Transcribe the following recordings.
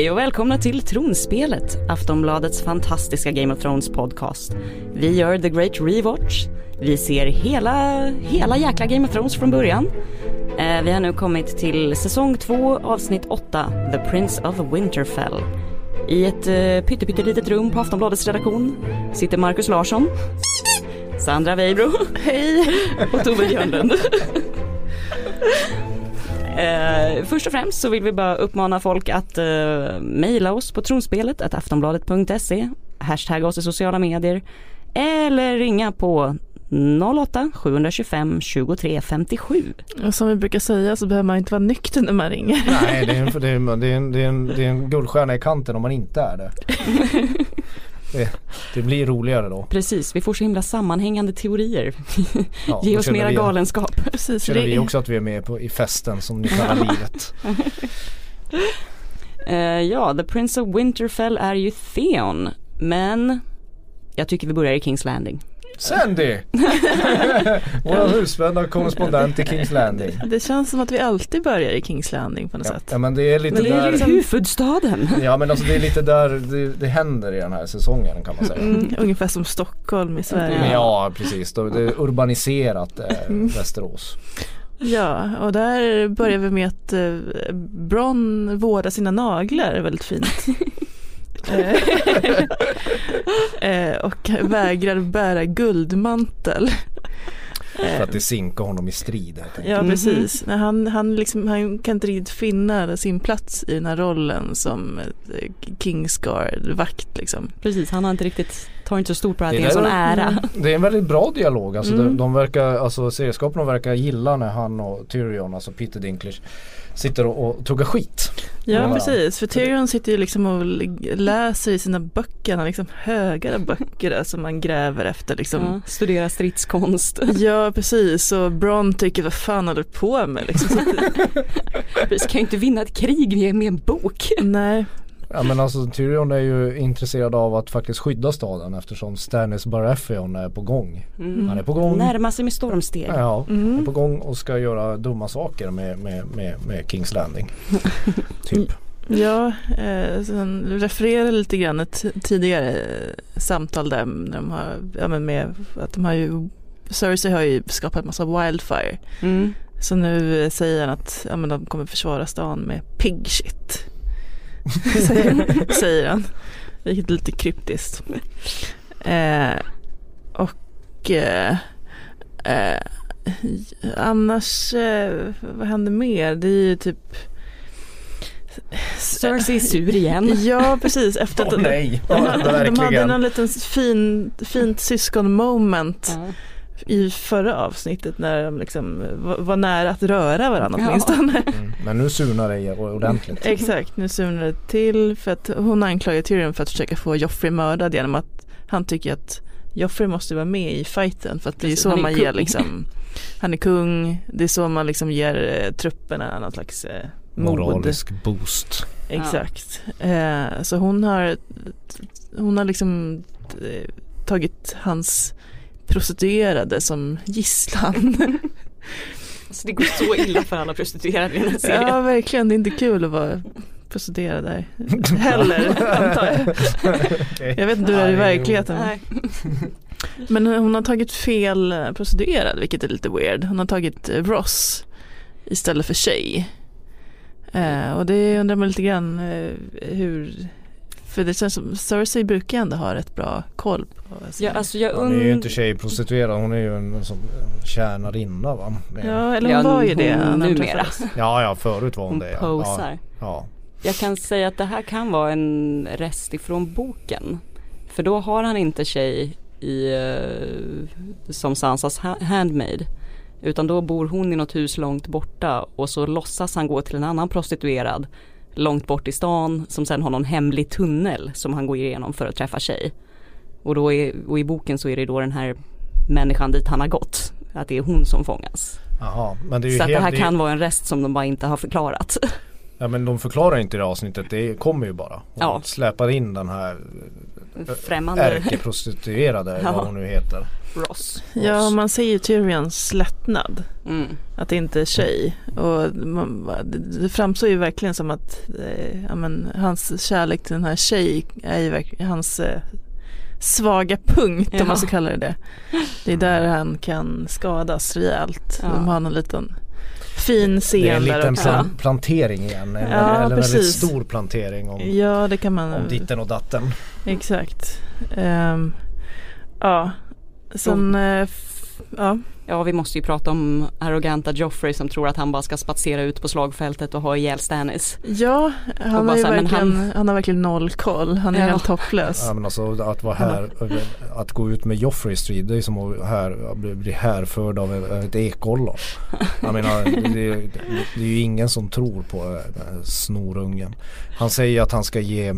Hej och välkomna till Tronspelet, Aftonbladets fantastiska Game of Thrones podcast. Vi gör The Great Rewatch. Vi ser hela, hela jäkla Game of Thrones från början. Eh, vi har nu kommit till säsong 2, avsnitt 8, The Prince of Winterfell. I ett eh, pyttelitet rum på Aftonbladets redaktion sitter Markus Larsson, Sandra Weibro, hej, och Tove Björnlund. Eh, först och främst så vill vi bara uppmana folk att eh, mejla oss på tronspelet att aftonbladet.se, hashtagga oss i sociala medier eller ringa på 08 725 23 57. Och som vi brukar säga så behöver man inte vara nykter när man ringer. Nej det är, en, det, är en, det, är en, det, är en, guldstjärna i kanten om man inte är det. Det, det blir roligare då. Precis, vi får så himla sammanhängande teorier. Ja, Ge oss mera vi- galenskap. Precis, Känner vi det, också att vi är med på, i festen som ni kallar livet. Eh, ja, The Prince of Winterfell är ju Theon, men jag tycker vi börjar i Kings Landing. Sandy! Vår husvända korrespondent i Kings Landing. det känns som att vi alltid börjar i Kings Landing på något Ja, sätt. ja men det är lite Men det är där huvudstaden. Ja men alltså det är lite där det, det händer i den här säsongen kan man säga. Mm, ungefär som Stockholm i Sverige. Men ja precis, det är urbaniserat eh, Mm. Västerås. Ja, och där börjar vi med att eh, Bron vårdar sina naglar väldigt fint. Eh, eh, och vägrar bära guldmantel. För att det sinkar honom i strid. Ja Mhm. precis, Nej, han, han, liksom, han kan inte riktigt finna sin plats i den här rollen som eh, Kingsguard-vakt liksom. Precis, han har inte riktigt, tar inte så stort på Det det är en sån ära. Det är en väldigt bra dialog. Alltså Mm. de, de verkar, alltså serieskaparna verkar gilla när han och Tyrion, alltså Peter Dinklage sitter och, och tuggar skit. Ja precis, för Tyrion sitter ju liksom och läser i sina böcker, han har liksom högar av böcker där som man gräver efter liksom. Ja, studera stridskonst. Ja precis och Bron tycker vad fan håller du på med liksom. Vi ska ju inte vinna ett krig med en bok. Nej, Ja men alltså Tyrion är ju intresserad av att faktiskt skydda staden eftersom Stannis Baratheon är på gång. Han är på gång. Närma sig med stormsteg. Ja, Mm. är på gång och ska göra dumma saker med, med, med, med Kings Landing. typ. ja, eh, sen refererar lite grann ett tidigare eh, samtal där när de har, ja men med att de har ju Cersei har ju skapat massa wildfire. Mm. Så nu eh, säger han att ja, men de kommer försvara stan med pig shit. Säger, säger han. Vilket är lite kryptiskt. Eh, och eh, eh, annars, eh, vad händer mer? Det är ju typ Cersei är sur igen. Ja precis efter att nej, de, ja, de hade någon liten fin, fint syskon moment Ja. I förra avsnittet när de liksom var, nära att röra varandra Ja. åtminstone. Mm. Men nu surnar det ordentligt. Exakt, nu surnar det till för att hon anklagar Tyrion för att försöka få Joffrey mördad genom att han tycker att Joffrey måste vara med i fighten för att det är så man ger liksom Han är kung, det är så man liksom ger eh, trupperna någon slags eh, mod. Moralisk boost. Exakt. Eh, så hon har Hon har liksom eh, tagit hans prostituerade som gisslan. Så det går så illa för alla prostituerade i den här serien. ja verkligen, det är inte kul att vara prostituerad där heller antar jag. Jag vet inte hur det är i verkligheten. Nej. Men hon har tagit fel prostituerad vilket är lite weird. Hon har tagit Ross istället för tjej. Eh, och det undrar man lite grann eh, hur för det känns som Cersei brukar ändå ha rätt bra koll på Ja, alltså jag Hon är ju und- inte tjejprostituerad, hon är ju en som tjänarinna va? Det- Ja eller hon Ja, var ju det hon när de numera. träffades. ja, ja förut var hon, Hon det. Ja. posar. Ja. Jag kan säga att det här kan vara en rest ifrån boken. För då har han inte tjej i, eh, som Sansas ha- handmaid. Utan då bor hon i något hus långt borta och så låtsas han gå till en annan prostituerad långt bort i stan som sen har någon hemlig tunnel som han går igenom för att träffa tjej. Och, då är, och i boken så är det då den här människan dit han har gått. Att det är hon som fångas. Jaha, men det är ju Så att det helt, här det är- kan vara en rest som de bara inte har förklarat. Ja men de förklarar inte det avsnittet, det kommer ju bara. Hon Ja. släpar in den här Främmande ärkeprostituerade Ja. vad hon nu heter. Ross. Ja, man ser ju Tyrions lättnad. Mm. Att det inte är tjej. Och man, det, framstår ju verkligen som att eh, ja, men, hans kärlek till den här tjej är ju hans eh, svaga punkt Ja. om man ska kalla det det. Det är där han kan skadas rejält. Ja. De har en liten fin Det är scen en liten plan- plantering igen. En, Ja, eller en väldigt stor plantering om, Ja, det kan man. om ditten och datten. Exakt. Ehm, ja, sen, eh, ja. Ja vi måste ju prata om arroganta Joffrey som tror att han bara ska spatsera ut på slagfältet och ha ihjäl Stannis. Ja, han, bara har här, han- han... har verkligen noll koll. Han är Ja. helt hopplös. Ja, men alltså, att vara här, att gå ut med Joffrey i strid det är som att här, bli- härförd av ett, ett ekollon. Jag menar det, det, det är ju ingen som tror på här snorungen. Han säger att han ska ge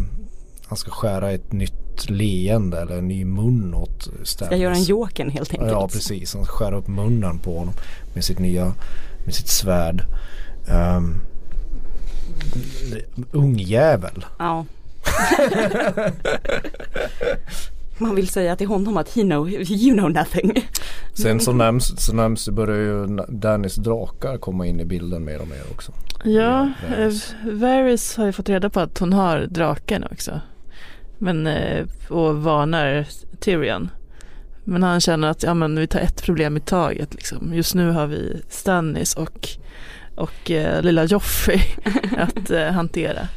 han ska skära ett nytt leende eller en ny mun åt Stannis. Ska göra en Jokern helt enkelt. Ja precis, han skär upp munnen på honom med sitt nya, med sitt svärd. Um, ungjävel. Ja. Man vill säga till honom att he know, you know nothing. Sen så nämns, så nämns börjar ju Dannys drakar komma in i bilden mer och mer också. Ja, Ja, eh, Varys har ju fått reda på att hon har draken också. Men, eh, och varnar Tyrion. Men han känner att ja, men vi tar ett problem i taget. Liksom. Just nu har vi Stannis och, och eh, lilla Joffrey att eh, hantera.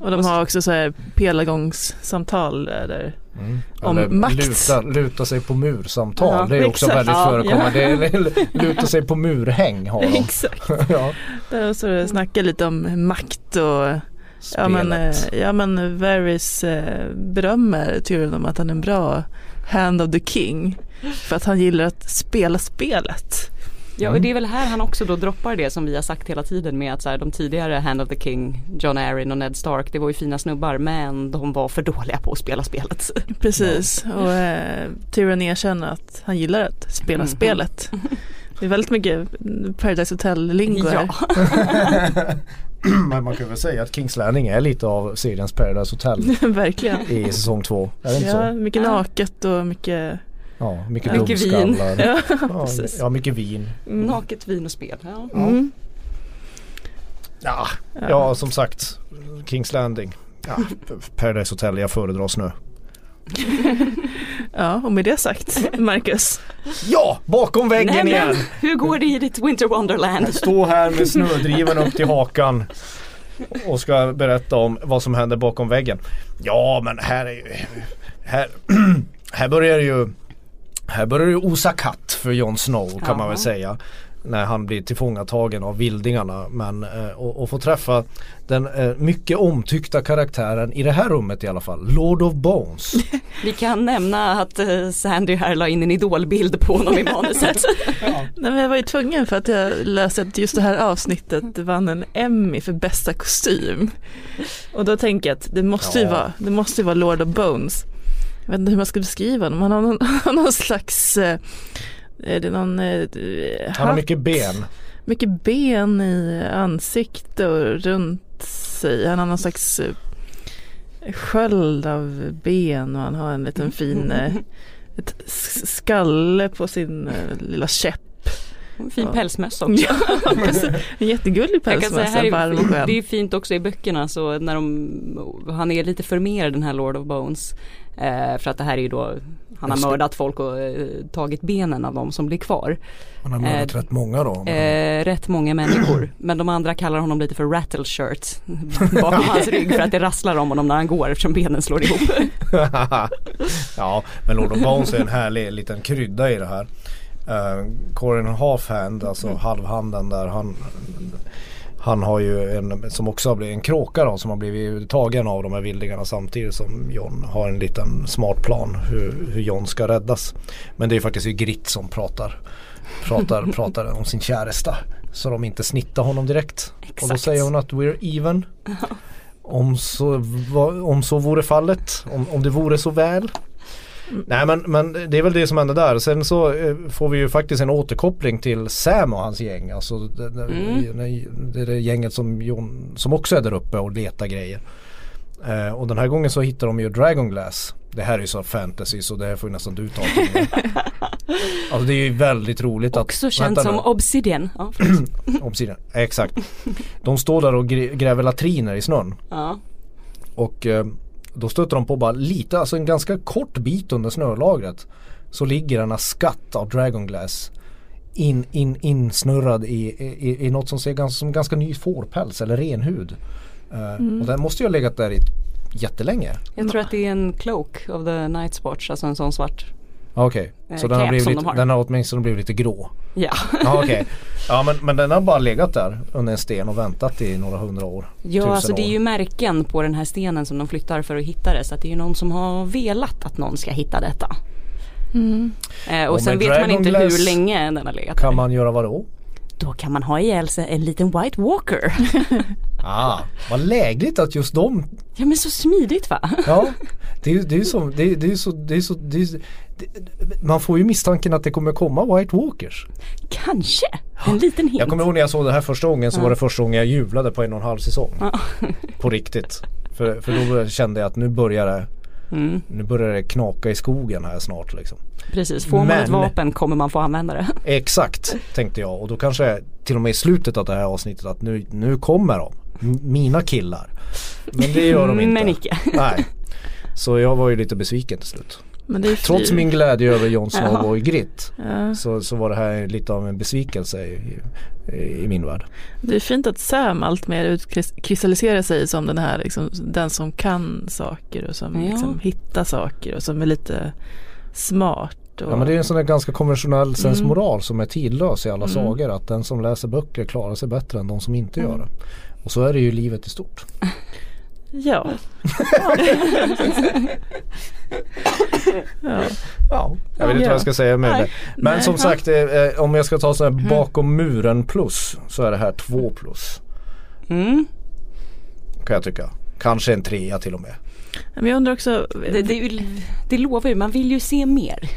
Och de har också så här pelargångssamtal där. där. Mm. Om Eller makt. Luta, luta sig på mursamtal. Ja, det är också exakt. väldigt Ja, förekommande. Det är- Luta sig på murhäng har de. Exakt. ja. Där så snackar lite om makt och Ja men, eh, Spelet. ja men Varys eh, berömmer Tyrion om att han är en bra hand of the king. För att han gillar att spela spelet. Ja Mm. och det är väl här han också då droppar det som vi har sagt hela tiden med att så här, de tidigare Hand of the King, John Arryn och Ned Stark, det var ju fina snubbar men de var för dåliga på att spela spelet. Precis. Och eh, Tyrion erkänner att han gillar att spela Mhm. spelet. Det är väldigt mycket Paradise Hotel-lingo. Ja. Men man kan väl säga att Kings Landing är lite av seriens Paradise Hotel Verkligen. i säsong två. Är det inte Ja, så? mycket naket och mycket, Ja, mycket Ja. Mycket vin. ja, Ja, ja, mycket vin. Mm. Naket vin och spel. Ja. Mm. Ja, ja som sagt Kings Landing. Ja, Paradise Hotel, jag föredrar snö. ja, och med det sagt, Marcus. Ja, bakom väggen Nej, igen! hur går det i ditt Winter Wonderland? Stå här med snödriven upp till hakan och ska berätta om vad som händer bakom väggen. Ja men här är ju, här, här börjar det ju här börjar det ju osa katt för Jon Snow kan man väl Ja. säga. När han blir tillfångatagen av vildingarna. Men eh, och, och få träffa den eh, mycket omtyckta karaktären i det här rummet i alla fall. Lord of Bones. Vi kan nämna att eh, Sandy här la in en idolbild på honom i manuset. Nej, men jag var ju tvungen för att jag läste att just det här avsnittet vann en Emmy för bästa kostym. Och då tänker jag att det måste ju Ja. vara, det måste ju vara Lord of Bones. Jag vet inte hur man ska beskriva honom, han har någon, någon slags, eh, är det någon, eh, Han har hatt? mycket ben. mycket ben i ansikte och runt sig. Han har någon slags eh, sköld av ben och han har en liten fin eh, ett skalle på sin eh, lilla käpp. Fin Ja. pälsmössa också. Ja, en jättegullig Jag kan säga, här pälsmössa, varm och skön. det är fint också i böckerna så när de, han är lite för mer den här Lord of Bones. Eh, för att det här är ju då, han har mördat folk och eh, tagit benen av de som blir kvar. Han har mördat Eh, rätt många då. Eh, rätt många människor. Men de andra kallar honom lite för rattle shirt bakom hans rygg för att det rasslar om honom när han går eftersom benen slår ihop. ja, men Lord of Bones är en härlig liten krydda i det här. Uh, Corin Halfhand, alltså halvhanden där han han har ju en som också har blivit en kråka då som har blivit tagen av de här vildingarna samtidigt som John har en liten smart plan hur, hur John ska räddas. Men det är faktiskt ju Grit som pratar pratar, pratar om sin käresta. Så de inte snittar honom direkt. Och då Exakt. säger hon att we're even. Om så, om så vore fallet. Om, om det vore så väl. Nej men, men det är väl det som händer där. Sen så eh, får vi ju faktiskt en återkoppling till Sam och hans gäng. Alltså det, Mm. det, det gänget som, Jon, som också är där uppe och letar grejer. Eh, och den här gången så hittar de ju Dragonglass. Det här är ju så fantasy så det här får ju nästan du ta. Alltså det är ju väldigt roligt att Också känt som nu. Obsidian. Ja, Obsidian, exakt. De står där och gr- gräver latriner i snön. ja. Och eh, då stöter de på bara lite, alltså en ganska kort bit under snölagret. Så ligger denna skatt av Dragonglass in, in, insnurrad i, i, i något som ser ganska, som ganska ny fårpäls eller renhud. Eh, Och den måste ju ha legat där i jättelänge. Jag tror att det är en cloak of the night watch, alltså en sån svart. Okej, Eh, så den har, blivit de har. den har åtminstone blivit lite grå. Ja. Ja okej. Ja men, men den har bara legat där under en sten och väntat i några hundra år. Ja, alltså det är ju märken på den här stenen som de flyttar för att hitta det. Så att det är ju någon som har velat att någon ska hitta detta. Mm. Eh, och Och sen vet man inte hur länge den har legat Kan där. man göra vadå? Då kan man ha ihjäl sig en liten White Walker. Ah, vad lägligt att just de ja men så smidigt va? Ja, det är ju det är så, det är, det är ju så, det är så, det är, det, man får ju misstanken att det kommer komma White Walkers. Kanske. En liten hint. Jag kommer ihåg när jag såg det här första gången så var det första gången jag jublade på en och en halv säsong. Ja. På riktigt. För, för då kände jag att nu börjar det, Mm, nu börjar det knaka i skogen här snart liksom. precis, får man Men- ett vapen kommer man få använda det. Exakt tänkte jag och då kanske till och med i slutet av det här avsnittet att nu, nu kommer de. M- Mina killar. Men det gör de inte. Men icke. Nej. Så jag var ju lite besviken till slut. Men det är Trots min glädje över Jon Snow Ja. och Grit Ja. så, så var det här lite av en besvikelse i, i, i min värld. Det är fint att Sam allt mer utkristalliserar sig som den här liksom, den som kan saker och som Ja. liksom, hittar saker och som är lite smart. Och, Ja men det är en sån där ganska konventionell sensmoral som är tidlös i alla Mm. sagor. Att den som läser böcker klarar sig bättre än de som inte gör det. Och så är det ju livet i stort. ja. ja. Ja, jag vet inte Ja. vad jag ska säga med Nej. det. Men Nej. som sagt eh, eh, om jag ska ta sån här bakom muren plus så är det här två plus. Mm. Kan jag tycka. Kanske en trea till och med. Men jag undrar också, Det, det, det lovar ju, man vill ju se mer.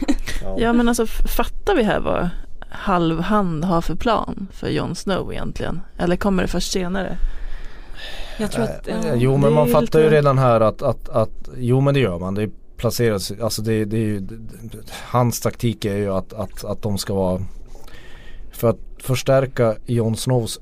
ja men alltså fattar vi här vad halvhand har för plan för Jon Snow egentligen? Eller kommer det först senare? Jag tror att, Eh, ja. jo men man fattar ju redan här att, att, att jo men det gör man. Det placeras, alltså det, det är ju, hans taktik är ju att, att, att de ska vara för att förstärka Jon Snows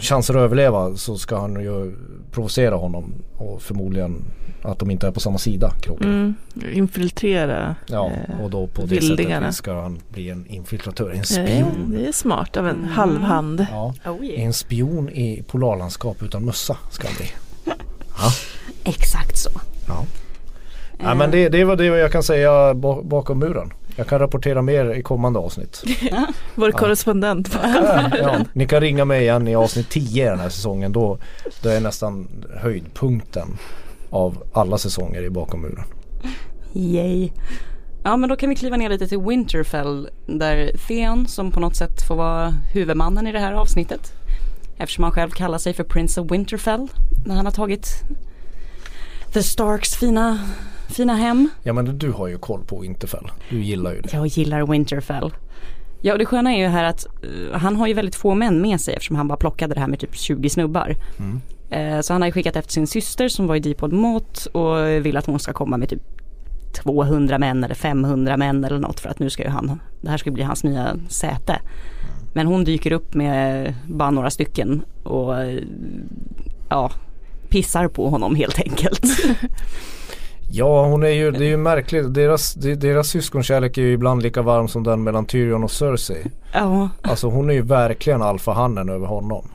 chanser att överleva så ska han ju provocera honom och förmodligen att de inte är på samma sida kroken. Mm. Infiltrera. Ja eh, och då på det vildingarna. sättet ska han bli en infiltratör, en Ja, spion. det är smart av en Mm. halvhand. Ja, Oh, yeah. en spion i polarlandskap utan mössa ska han bli. Exakt så. Ja. Ja, men det, det var det jag kan säga ba- bakom muren. Jag kan rapportera mer i kommande avsnitt. Vår korrespondent. ja, ni kan ringa mig igen i avsnitt 10 den här säsongen. Då, då är nästan höjdpunkten av alla säsonger i bakom muren. Yay. Ja men då kan vi kliva ner lite till Winterfell där Theon som på något sätt får vara huvudmannen i det här avsnittet. Eftersom han själv kallar sig för Prince of Winterfell när han har tagit The Starks fina, fina hem. Ja men du har ju koll på Winterfell. Du gillar ju det. Jag gillar Winterfell. Ja och det sköna är ju här att eh, han har ju väldigt få män med sig eftersom han bara plockade det här med typ 20 snubbar. Mm. Eh, så han har skickat efter sin syster som var i Deepwood Mott och vill att hon ska komma med typ 200 män eller 500 män eller något för att nu ska ju han, det här ska bli hans nya säte. Men hon dyker upp med bara några stycken och ja, pissar på honom helt enkelt. Ja hon är ju, det är ju märkligt. Deras, de- deras syskonkärlek är ju ibland lika varm som den mellan Tyrion och Cersei. ja, Alltså hon är ju verkligen alfahannen över honom.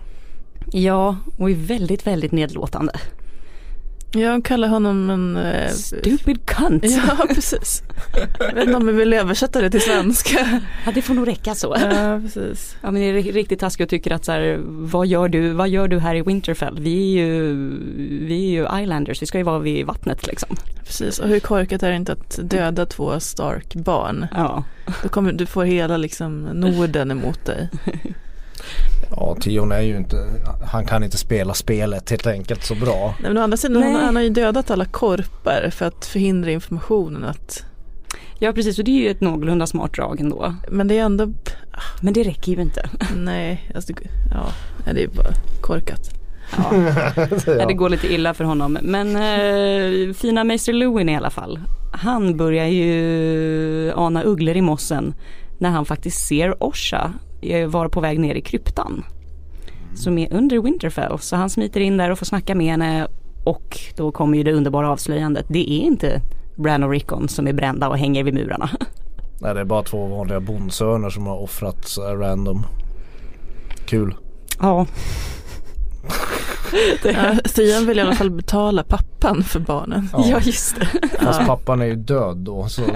Ja, och är väldigt, väldigt nedlåtande. Jag kallar honom en... Eh, Stupid cunt. ja, precis. Jag vet inte om vi vill översätta det till svenska. Ja, det får nog räcka så. Ja, precis. Ja men det är ri- riktigt taskigt och tycker att så här, vad gör du, vad gör du här i Winterfell? Vi är ju, vi är ju islanders, vi ska ju vara vid vattnet liksom. precis. Och hur korkat är det inte att döda två Stark-barn? Ja. Då kommer du får hela liksom Norden emot dig. Ja Tion är ju inte, han kan inte spela spelet helt enkelt så bra. Nej, men å andra sidan, han, han har ju dödat alla korpar för att förhindra informationen att ja precis, och det är ju ett någorlunda smart drag ändå. Men det är ändå, Men det räcker ju inte. nej, alltså, det- ja, det är bara korkat. Ja. ja. Det går lite illa för honom. Men eh, fina Meister Lewin i alla fall. Han börjar ju ana ugglor i mossen när han faktiskt ser Osha vara på väg ner i kryptan. Som är under Winterfell. Så han smiter in där och får snacka med henne och då kommer ju det underbara avslöjandet. Det är inte Bran och Rickon som är brända och hänger vid murarna. Nej det är bara två vanliga bondsöner som har offrats random. Kul. Ja. ja vill i alla fall betala pappan för barnen. Ja, ja just det. Fast pappan är ju död då så.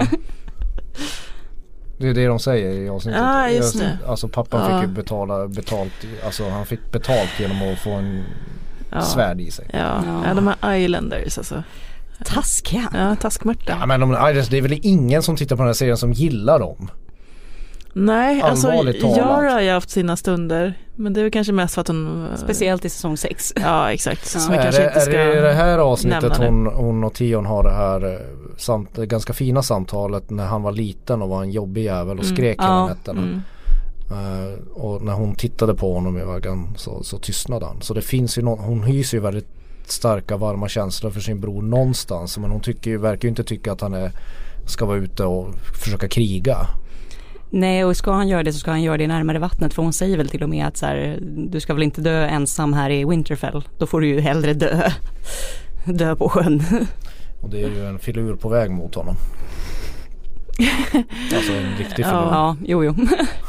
Det är det de säger i avsnittet. Ja just det. Alltså pappan ja. fick ju betala betalt. Alltså han fick betalt genom att få en ja. svärd i sig. Ja. ja, de här islanders alltså. Taskiga. Ja, taskmörta. Ja men de, det är väl ingen som tittar på den här serien som gillar dem. Nej, alltså Jara har ju haft sina stunder. Men det är väl kanske mest för att hon Speciellt i säsong 6 Ja exakt ja. är, det, är det det här avsnittet hon, hon och Tion har det här eh, samt, ganska fina samtalet när han var liten och var en jobbig jävel och mm. skrek mm. hela ja. nätterna mm. uh, Och när hon tittade på honom i vägen så, så tystnade han Så det finns ju någon, hon hyser ju väldigt starka varma känslor för sin bror någonstans Men hon tycker ju, verkar ju inte tycka att han är ska vara ute och försöka kriga Nej och ska han göra det så ska han göra det närmare vattnet för hon säger väl till och med att så här, du ska väl inte dö ensam här i Winterfell. Då får du ju hellre dö, dö på sjön. Och det är ju en filur på väg mot honom. alltså en riktig filur. Ja, jo jo.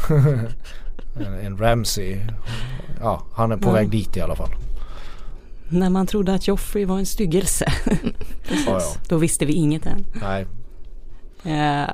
en, en Ramsey. Ja, han är på väg dit i alla fall. När man trodde att Joffrey var en styggelse. ja, ja. Då visste vi inget än. Nej. Uh,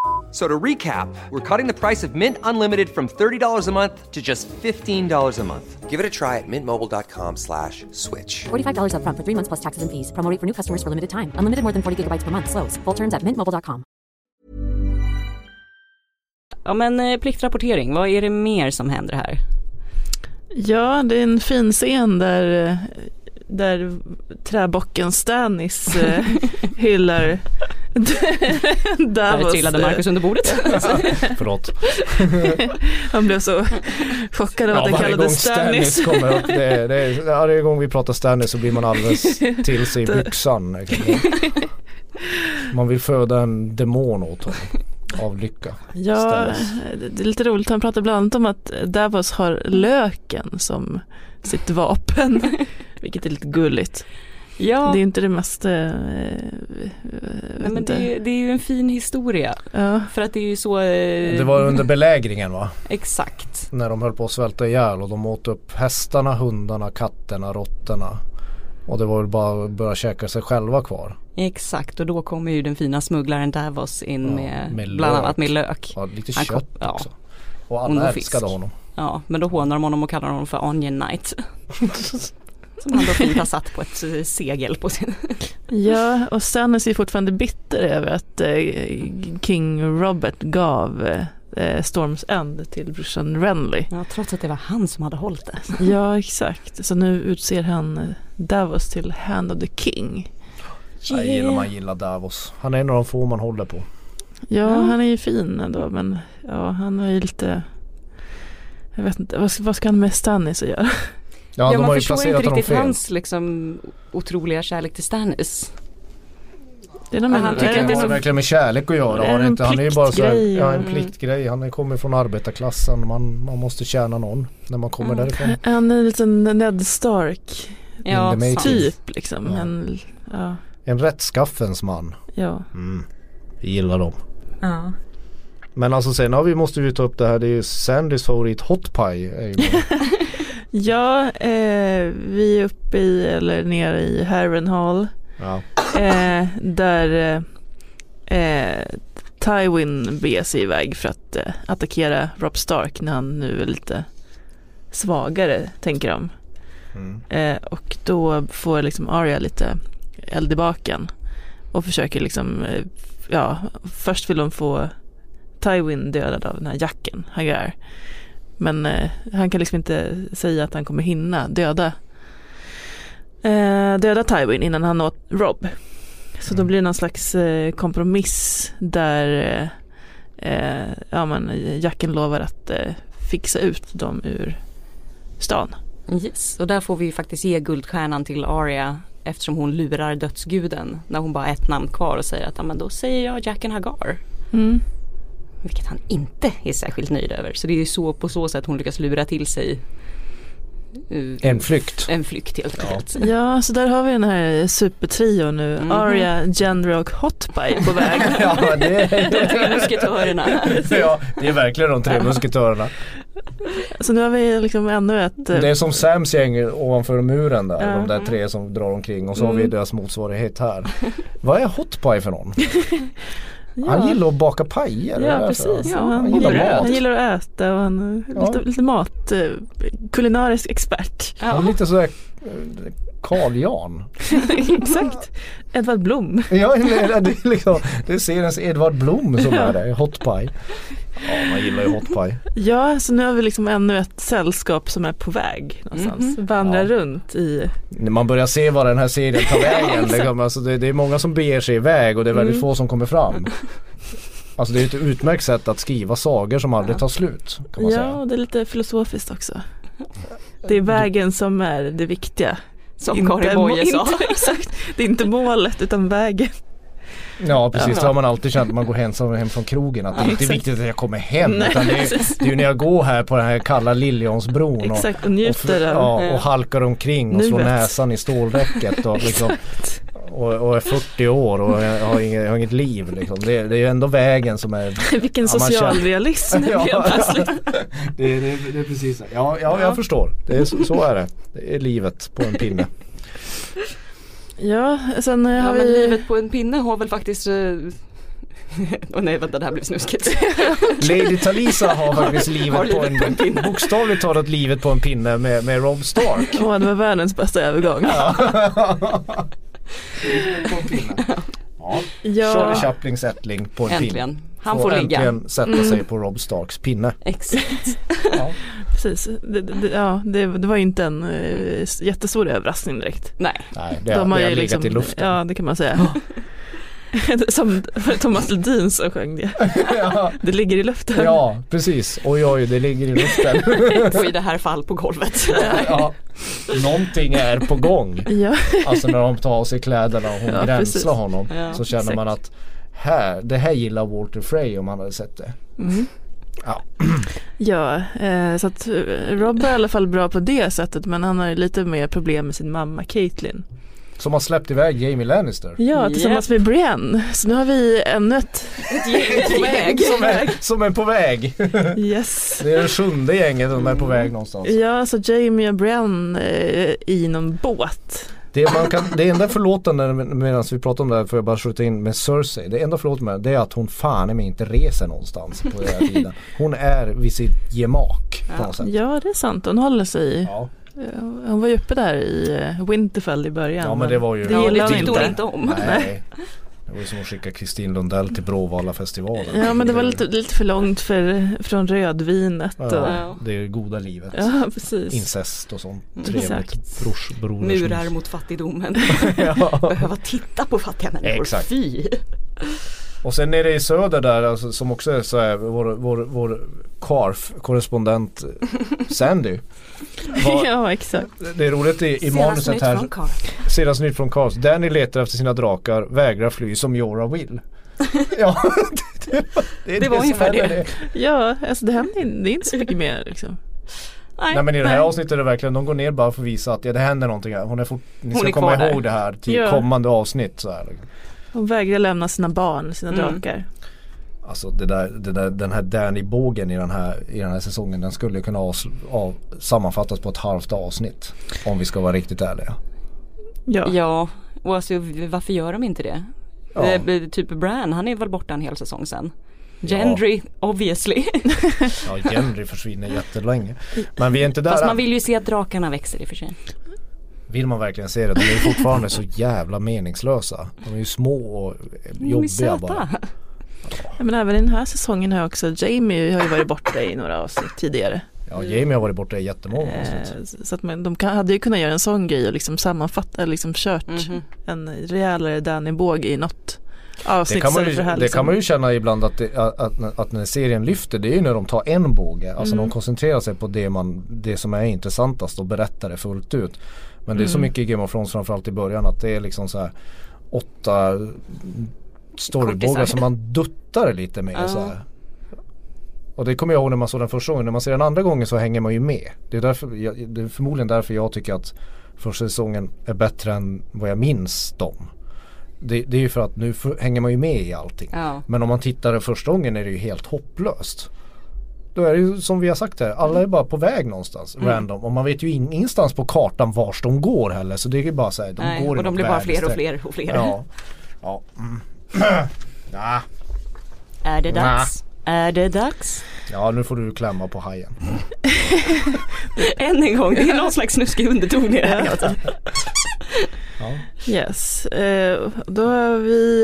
So to recap, we're cutting the price of Mint Unlimited from $30 a month to just $15 a month. Give it a try at mintmobile.com slash switch. $45 up front for three months plus taxes and fees. Promo for new customers for limited time. Unlimited more than 40 gigabytes per month. Slows. Full terms at mintmobile.com. Ja men eh, pliktrapportering, vad är det mer som händer här? Ja, det är en fin scen där eh, där träbocken Stanis eh, hyllar Där trillade Marcus under bordet. Förlåt. Han blev så chockad av ja, att den kallades Stanis. Stanis kommer upp, det, det, varje gång vi pratar Stanis så blir man alldeles till sig i byxan. Man vill föda en demon åt honom av lycka. Ja, Stanis. det är lite roligt. Han pratar bland annat om att Davos har löken som sitt vapen. Vilket är lite gulligt. Ja. Det är inte det mest... Eh, Nej, men det, är, det är ju en fin historia. Ja. För att det är ju så... Eh, det var under belägringen va? Exakt. När de höll på att svälta ihjäl och de åt upp hästarna, hundarna, katterna, råttorna. Och det var väl bara att börja käka sig själva kvar. Exakt och då kommer ju den fina smugglaren Davos in ja, med, med bland annat med lök. Ja, lite kött kom, ja. också. Och alla älskade honom. Ja, men då hånar de honom och kallar honom för Onion Knight. Som han då fint har satt på ett eh, segel på sin... ja, och Stannis är fortfarande bitter över att eh, King Robert gav eh, Storms End till brorsan Renly. Ja, trots att det var han som hade hållit det. ja, exakt. Så nu utser han Davos till Hand of the King. Yeah. Jag gillar man gillar Davos. Han är en av de få man håller på. Ja, ja. han är ju fin ändå men ja, han är ju lite jag vet inte, vad ska, vad ska han med Stannis att göra? Ja, ja man förstår inte riktigt hans liksom otroliga kärlek till Stannis. Det är han tycker det, det har verkligen med kärlek att göra. Är inte, han är ju bara så här, ja, en pliktgrej. Han kommer från arbetarklassen. Man, man måste tjäna någon när man kommer mm. därifrån. Han är en liten Ned Stark. Ja, typ liksom. Ja. En, ja. en rättskaffens man. Ja. Mm. Vi gillar dem. Ja. Men alltså sen har vi, måste vi ta upp det här, det är ju Sandys favorit Hot Pie. ja, eh, vi är uppe i, eller nere i Harrenhal. Ja. Eh, där eh, Tywin beger sig iväg för att eh, attackera Rob Stark när han nu är lite svagare, tänker de. Mm. Eh, och då får liksom Arya lite eld i baken och försöker liksom, eh, ja, först vill de få Tywin dödad av den här jacken, Hagar. Men eh, han kan liksom inte säga att han kommer hinna döda eh, döda Tywin innan han åt Rob. Så då Mm. blir det någon slags eh, kompromiss där ja, men Jacken lovar att fixa ut dem ur stan. Yes, och där får vi faktiskt ge guldstjärnan till Arya eftersom hon lurar dödsguden när hon bara har ett namn kvar och säger att ja men då säger jag Jaqen Hagar. Mm. Vilket han inte är särskilt nöjd över. Så det är ju så på så sätt hon lyckas lura till sig eh, En flykt. en flykt helt enkelt. Ja, så där har vi den här supertrio nu. Mhm. Arya, Gendry och Hotpie på väg. Ja, det är, De tre musketörerna. ja, det är verkligen de tre musketörerna. Så nu har vi liksom ännu ett... eh, Det är som Sams gäng ovanför muren där. Ja. De där tre som drar omkring och så har vi Mm. deras motsvarighet här. Vad är hotpie för någon? Ja. Han gillar att baka pajer. Ja precis, Ja, han, han gillar, mat. han gillar att äta och han är Ja. lite, lite mat, eh, kulinarisk expert. Han är Ja. lite sådär eh, Carl Jan. Exakt, Edvard Blom. Ja, det är, liksom, det är seriens Edvard Blom som är det, hotpie. Ja, man gillar ju hotpie. Ja, så nu har vi liksom ännu ett sällskap som är på väg någonstans. Mhm. Vandrar Ja. runt i, När man börjar se vad den här serien tar vägen. liksom, alltså det, det är många som beger sig iväg och det är väldigt Mm. få som kommer fram. Alltså det är ett utmärkt sätt att skriva sagor som aldrig tar slut. Kan man ja säga. och det är lite filosofiskt också. Det är vägen som är det viktiga. Som Karin Boye sa. inte- Exakt, det är inte målet utan vägen. Ja precis, Ja. det har man alltid känt när man går hem, som- hem från krogen. Att det är inte exakt. viktigt att jag kommer hem Nej, utan det är, det är ju när jag går här på den här kalla Liljonsbron och, Exakt, och och, av ja, och halkar omkring och slår Nuet. näsan i stålräcket och, liksom, och, och är 40 år och jag har inget, jag har inget liv. Liksom. Det, det är ju ändå vägen som är Vilken Ja, socialrealism Ja. plötsligt. det, det, det är precis så. Ja, ja, jag förstår. Det är, så, så är det. Det är livet på en pinne. Ja, sen eh, Ja har men vi livet på en pinne har väl faktiskt Åh nej vänta det här blev snuskigt. Lady Talisa har faktiskt Har livet på livet en, på en pinne. bokstavligt talat livet på en pinne med, med Rob Stark. Åh, det var världens bästa övergång. på en pinne. Ja. Ja, Charlie Chaplins ättling på en pinne. Han får ligga. äntligen sätta Mm. sig på Rob Starks pinne. Exakt. Ja. Precis. Det, det, ja, det, det var ju inte en eh, jättestor överraskning direkt. Nej. Nej, det, De det har har ju legat liksom, i luften. Ja, det kan man säga. Som det Thomas Ledin som sjöng det. ja. Det ligger i luften. ja, precis. Oj, oj, det ligger i luften. Och i det här fall på golvet. ja. Någonting är på gång. Ja, Alltså när de tar av sig kläderna och hon Ja, gränslar precis. honom. Ja, så känner exakt. man att här, det här gillar Walter Frey om han hade sett det. mm. Ja. ja eh, så att eh, Rob är i alla fall bra på det sättet men han har lite mer problem med sin mamma Caitlyn. Som har släppt iväg Jamie Lannister. Ja, tillsammans med Brienne. Så nu har vi ännu ett gäng på väg. Som är, som är på väg. yes. Det är det sjunde gänget som är på väg någonstans. Ja, så Jamie och Brienne eh, i någon båt. Det, man kan, det enda förlåtande medan vi pratar om det här får jag bara skjuta in med Cersei. Det enda förlåtande med det är att hon fan mig inte reser någonstans på den här tiden. Hon är vid sitt gemak på Ja. något sätt. Ja, det är sant. Hon håller sig. Ja, Ja, Hon var ju uppe där i eh, Winterfell i början. ja men det var ju Det tyckte hon inte. inte om. Nej. Det var som att skicka Kristin Lundell till Bråvalla-festivalen. Ja, men det var lite, lite för långt för, från rödvinet. Och, Ja, Ja. det är goda livet. ja, precis. Incest och sånt. Mm. Trevligt. Exakt. Brors, brors, Murar mot fattigdomen. ja. Behöva titta på fattiga människor. Exakt. Fy. Och sen nere i söder där alltså, som också är så här, vår, vår, vår KARF korrespondent Sandy. Var, Ja, exakt. det är roligt i, i manuset här. från Karl. Senaste nytt från KARF. Danny letar efter sina drakar, vägrar fly som Jorah vill. ja, det, det, Det var som ungefär händer. det. Ja, alltså det händer det är inte så mycket mer liksom. Nej men i det här avsnittet är det verkligen, de går ner bara för att visa att ja, det händer någonting här. Hon är fort, ni Hon ska är komma ihåg där. det här till Ja. kommande avsnitt. Så här. Hon vägrar lämna sina barn, sina Mm. drakar. Alltså det där, det där, den här Danny-bågen i den här, i den här säsongen den skulle kunna av, av, sammanfattas på ett halvt avsnitt. Om vi ska vara riktigt ärliga. Ja. Ja, och alltså varför gör de inte det? Ja. Eh, b- typ Bran, han är väl borta en hel säsong sen. Gendry, obviously. Ja, Henry försvinner jättelänge. Men vi är inte där Fast man vill ju se att drakarna växer i och för sig. Vill man verkligen se det? De är fortfarande så jävla meningslösa. De är ju små och jobbiga bara. Ja, Men även i den här säsongen har också Jamie har ju varit borta i några avsnitt tidigare. Ja, Jamie har varit borta i jättemånga avsnitt. Eh, så att man, de kan, hade ju kunnat göra en sån grej och liksom sammanfatta, liksom kört Mhm. en rejälare Danny-båge i något avsnitt. Det kan, man ju, här det liksom- kan man ju känna ibland att, det, att, att, att när serien lyfter det är ju när de tar en båge. Alltså Mm. de koncentrerar sig på det, man, det som är intressantast och berättar det fullt ut. Men det är så Mm. mycket i Game of Thrones framförallt i början att det är liksom så här åtta storybågar som man duttar lite med. Ja. Så här. Och det kommer jag ihåg när man såg den första gången. När man ser den andra gången så hänger man ju med. Det är, därför, jag, det är förmodligen därför jag tycker att första säsongen är bättre än vad jag minns dem. Det, det är ju för att nu för, hänger man ju med i allting. Ja. Men om man tittar den första gången är det ju helt hopplöst. Då är det ju som vi har sagt här, alla är bara på väg någonstans Mm. random. Och man vet ju in- ingenstans på kartan vars de går heller. Så det är ju bara så här, de Nej, går och de blir bara fler och fler och fler. Ja. ja. Mm. ja. Är det dags? Är det dags? Ja nu får du klämma på hajen. Än en gång, det är någon slags snuskig underton i det här. Ja. Yes, eh, då har vi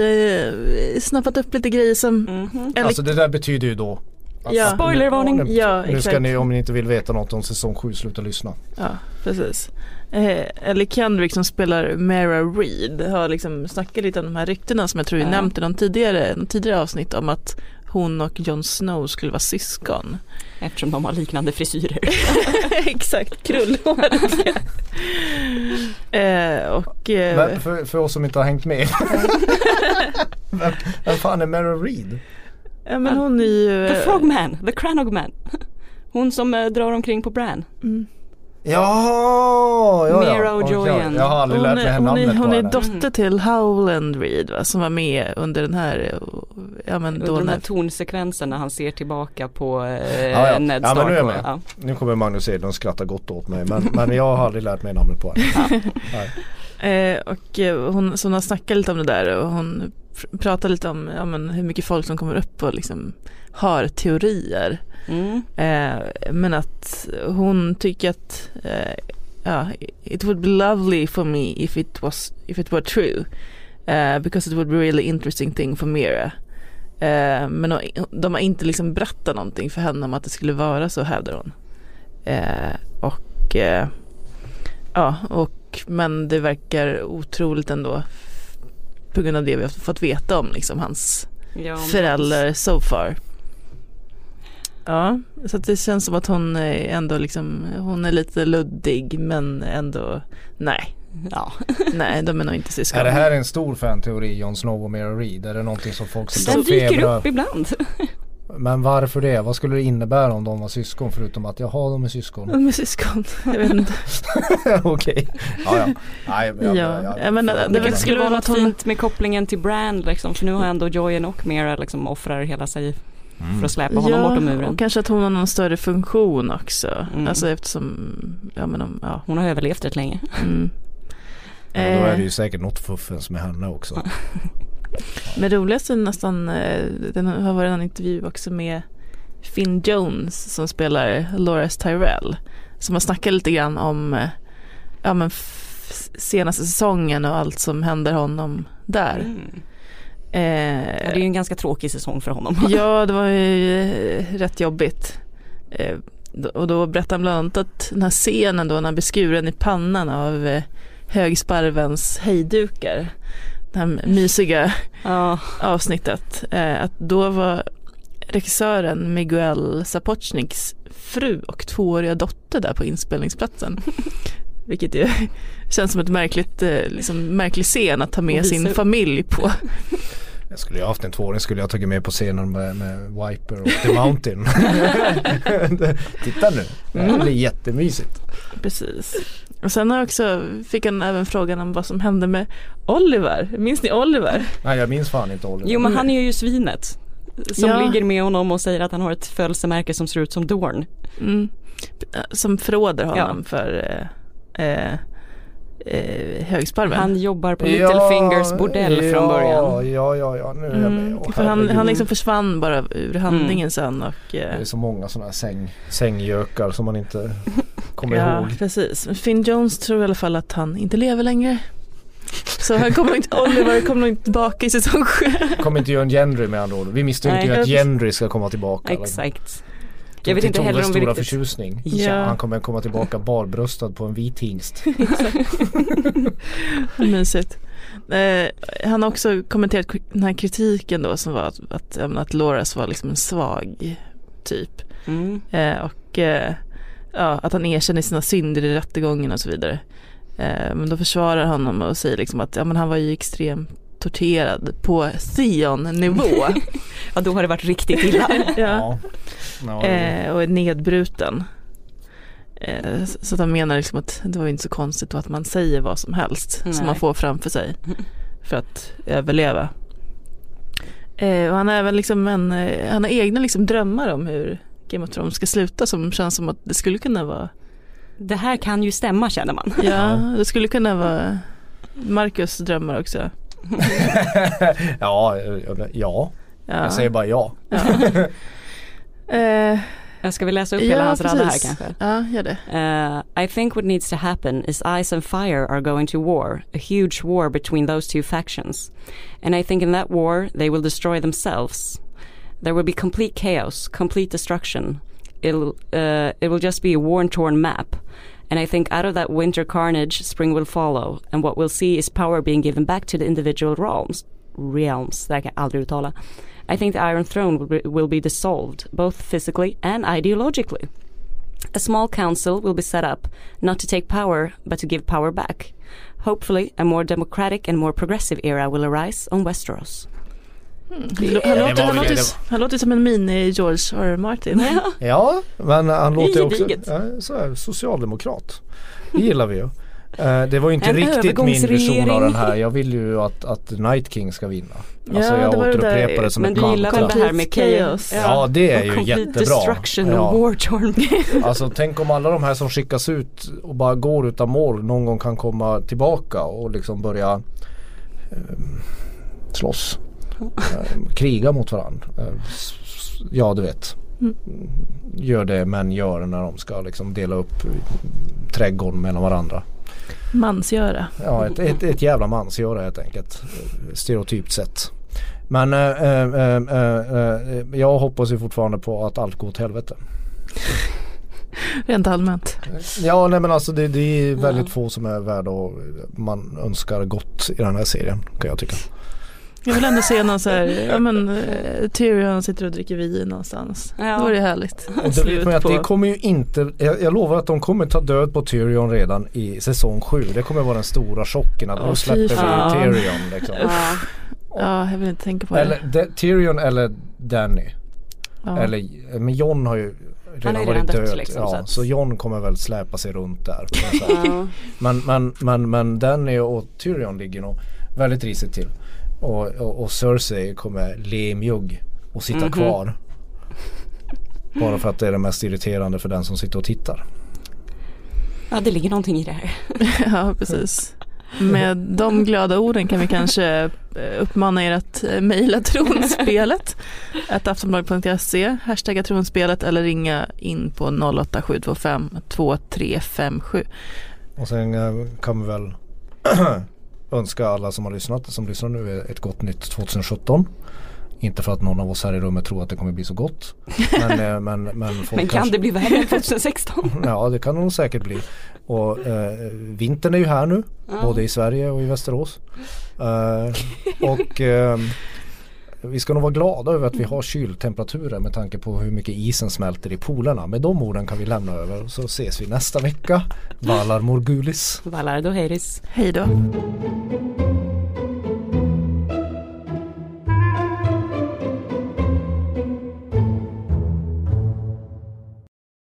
eh, snappat upp lite grejer som Mhm. eller, Alltså det där betyder ju då att- Ja. Spoilervarning. Nu, Ja, nu ska ni om ni inte vill veta något om säsong 7 sluta lyssna. Ja, precis. Eh, Ellie Kendrick som spelar Mara Reed har liksom snackat lite om de här ryktena som jag tror vi Ja. nämnt i någon tidigare, någon tidigare avsnitt om att hon och Jon Snow skulle vara syskon. Eftersom de har liknande frisyrer. Exakt, krullhåriga. eh, och eh, Men för, för oss som inte har hängt med. vem, vem fan är Meryl Reed? Ja, men hon är ju... The eh, Frogman, The Cranogman. Hon som eh, drar omkring på Bran. mm. Ja, ja, ja. Mira O'Joyan. Jag har aldrig Hon lärt mig är, här hon, är, namnet hon är henne. dotter till Howland Reed va, som var med under den här, ja men då Under de här när, tonsekvenserna när han ser tillbaka på eh, Ja, ja. Ned Ja, men Stark. nu är jag med. ja. Nu kommer Magnus Edlund skratta gott åt mig men, men jag har aldrig lärt mig namnet på henne. Eh, och eh, hon, så hon har snackat lite om det där och hon pr- pratar lite om ja, men hur mycket folk som kommer upp och liksom har teorier. Mm. Eh, men att hon tycker att eh, ja, it would be lovely for me if it was if it were true. Eh, because it would be really interesting thing for Mira. Eh, men de, de har inte liksom berättat någonting för henne om att det skulle vara så hävdar hon. Eh, och ja, och men det verkar otroligt ändå på grund av det vi har fått veta om liksom hans Ja, om- föräldrar so far. Ja, så att det känns som att hon är ändå liksom, hon är lite luddig men ändå, nej, Ja. nej de är nog inte syskon. Är det här en stor fanteori Jon Snow och Mira Reed? Är det någonting som folk sitter Den dyker upp ibland. Men varför det? Vad skulle det innebära om de var syskon förutom att jaha de är syskon? De är syskon, jag vet inte. Okej. Ja ja. Nej, men jag- Ja, jag- Det skulle vara något fint med kopplingen till Brand liksom. För nu har ändå Joyen och Mira liksom offrar hela sig för att släpa honom ja, bortom muren. och kanske att hon har någon större funktion också. Mm. Alltså eftersom, ja men om, ja. Hon har överlevt rätt länge. Mm. Ja, då är det ju Eh, säkert något fuffens med henne också. Men roligast är nästan, eh, den har varit en intervju också med Finn Jones som spelar Loras Tyrell. Som har snackat lite grann om eh, ja, men senaste säsongen och allt som händer honom där. Mm. Eh, Ja, det är ju en ganska tråkig säsong för honom. Ja, det var ju eh, rätt jobbigt. Eh, och då berättade han bland annat att den här scenen då när han blir skuren i pannan av högsparvens hejdukar. Det här mysiga Ja, avsnittet. Eh, att då var regissören Miguel Sapochniks fru och tvååriga dotter där på inspelningsplatsen. Vilket ju känns som ett märkligt, eh, liksom, märklig scen att ta med sin upp. familj på. Jag skulle ju haft en tvååring skulle jag tagit med på scenen med, med Viper och The Mountain. Titta nu, det här blir jättemysigt. Precis. Och sen har också, fick han även frågan om vad som hände med Oliver. Minns ni Oliver? Nej jag minns fan inte Oliver. jo men han är ju svinet. Som Ja. ligger med honom och säger att han har ett födelsemärke som ser ut som Dorn. Mm. Som förråder honom för eh, eh, eh, högsparven. Han jobbar på Littlefingers bordell från början. Ja, ja, ja, nu är jag med. Mm, Åh, för han, han liksom försvann bara ur handlingen Mm. sen och Det eh, är så många sådana här säng, sänggökar som man inte kommer ja, ihåg. precis. Finn Jones tror i alla fall att han inte lever längre. Så han kommer inte, Oliver kommer nog inte tillbaka i säsong sju. Kommer inte göra en Gendry med andra ord. Vi misstänker ju att Gendry ska komma tillbaka. Exakt. Jag vet inte heller om vi stora riktigt- förtjusning. Ja. Han kommer komma tillbaka barbröstad på en vit hingst. Mysigt. Eh, han har också kommenterat den här kritiken då som var att, att, att Loras var liksom en svag typ. Mm. Eh, och eh, ja, att han erkänner sina synder i rättegången och så vidare. Eh, men då försvarar han honom och säger liksom att ja, men han var ju extremt torterad på Theon-nivå. Ja då har det varit riktigt illa. ja. Ja. Eh, och är nedbruten. Eh, så att han menar liksom att det var inte så konstigt att man säger vad som helst Nej. som man får framför sig för att överleva. Eh, och han har även liksom en, eh, han har egna liksom drömmar om hur Game of Thrones ska sluta som känns som att det skulle kunna vara, Det här kan ju stämma känner man. ja det skulle kunna vara Marcus drömmar också. ja, ja, Ja. jag säger bara ja. ja. Jag ska vi läsa upp hela hans radda här kanske? Ja, gör det. Uh, I think what needs to happen is ice and fire are going to war, a huge war between those two factions. And I think in that war they will destroy themselves. There will be complete chaos, complete destruction. It'll, uh, it will just be a worn torn map. And I think out of that winter carnage, spring will follow. And what we'll see is power being given back to the individual realms. Realms, aldrig uttala. I think the Iron Throne will be, will be dissolved, both physically and ideologically. A small council will be set up, not to take power, but to give power back. Hopefully, a more democratic and more progressive era will arise on Westeros. Han, det låter, han, låter, det- han låter som en mini George R. Martin. Ja, men han låter också ja, så här, socialdemokrat. Det gillar vi ju. Eh, Det var ju inte En riktigt min vision av den här. Jag vill ju att, att Night King ska vinna. Alltså Ja, jag det var det återupprepar där- det som Men ett du gillar väl det här med chaos? Ja det är Och ju jättebra. destruction Ja. och war. Alltså tänk om alla de här som skickas ut och bara går utan mål någon gång kan komma tillbaka och liksom börja eh, slåss. Eh, kriga mot varandra. Eh, ja du vet. Mm. Gör det män gör när de ska liksom dela upp trädgården mellan varandra. Mansgöra. Ja ett, ett, ett jävla mansgöra helt enkelt. Stereotypt sett. Men eh, eh, eh, jag hoppas ju fortfarande på att allt går åt helvete. Rent allmänt. Ja nej men alltså det, det är väldigt få som är värda och man önskar gott i den här serien kan jag tycka. Jag vill ändå se någon så här, ja men eh, Tyrion sitter och dricker vin någonstans. Ja. Det vore härligt. Och det vet man att det kommer ju inte, jag, jag lovar att de kommer ta död på Tyrion redan i säsong 7. Det kommer vara den stora chocken att Åh, nu släpper vi fan. Tyrion liksom. Ja. Ja, jag vill inte tänka på det. Eller de, Tyrion eller Danny. ja. Eller, men John har ju redan ju varit redan dött, död. liksom, så ja, att- så John kommer väl släpa sig runt där. Men, men, men, men Danny och Tyrion ligger nog väldigt risigt till. Och, och, och Cersei kommer lemjugg och sitta Mhm. kvar. Bara för att det är det mest irriterande för den som sitter och tittar. ja, det ligger någonting i det här. ja, precis. Med de glada orden kan vi kanske eh, uppmana er att eh, mejla tronspelet aftonbladet.se, hashtagga tronspelet eller ringa in på 08725 2357. Och sen eh, kan vi väl önska alla som har lyssnat, som lyssnar nu ett gott nytt 2017. Inte för att någon av oss här i rummet tror att det kommer bli så gott. Men, eh, men, men, folk Men kan kanske, det bli värre än 2016? Ja det kan det nog säkert bli. Och eh, vintern är ju här nu. Både i Sverige och i Västerås. Eh, och eh, vi ska nog vara glada över att vi har kyltemperaturer med tanke på hur mycket isen smälter i polerna. Med de orden kan vi lämna över så ses vi nästa vecka. Valar Morgulis. Valar då Heiris. Hej då.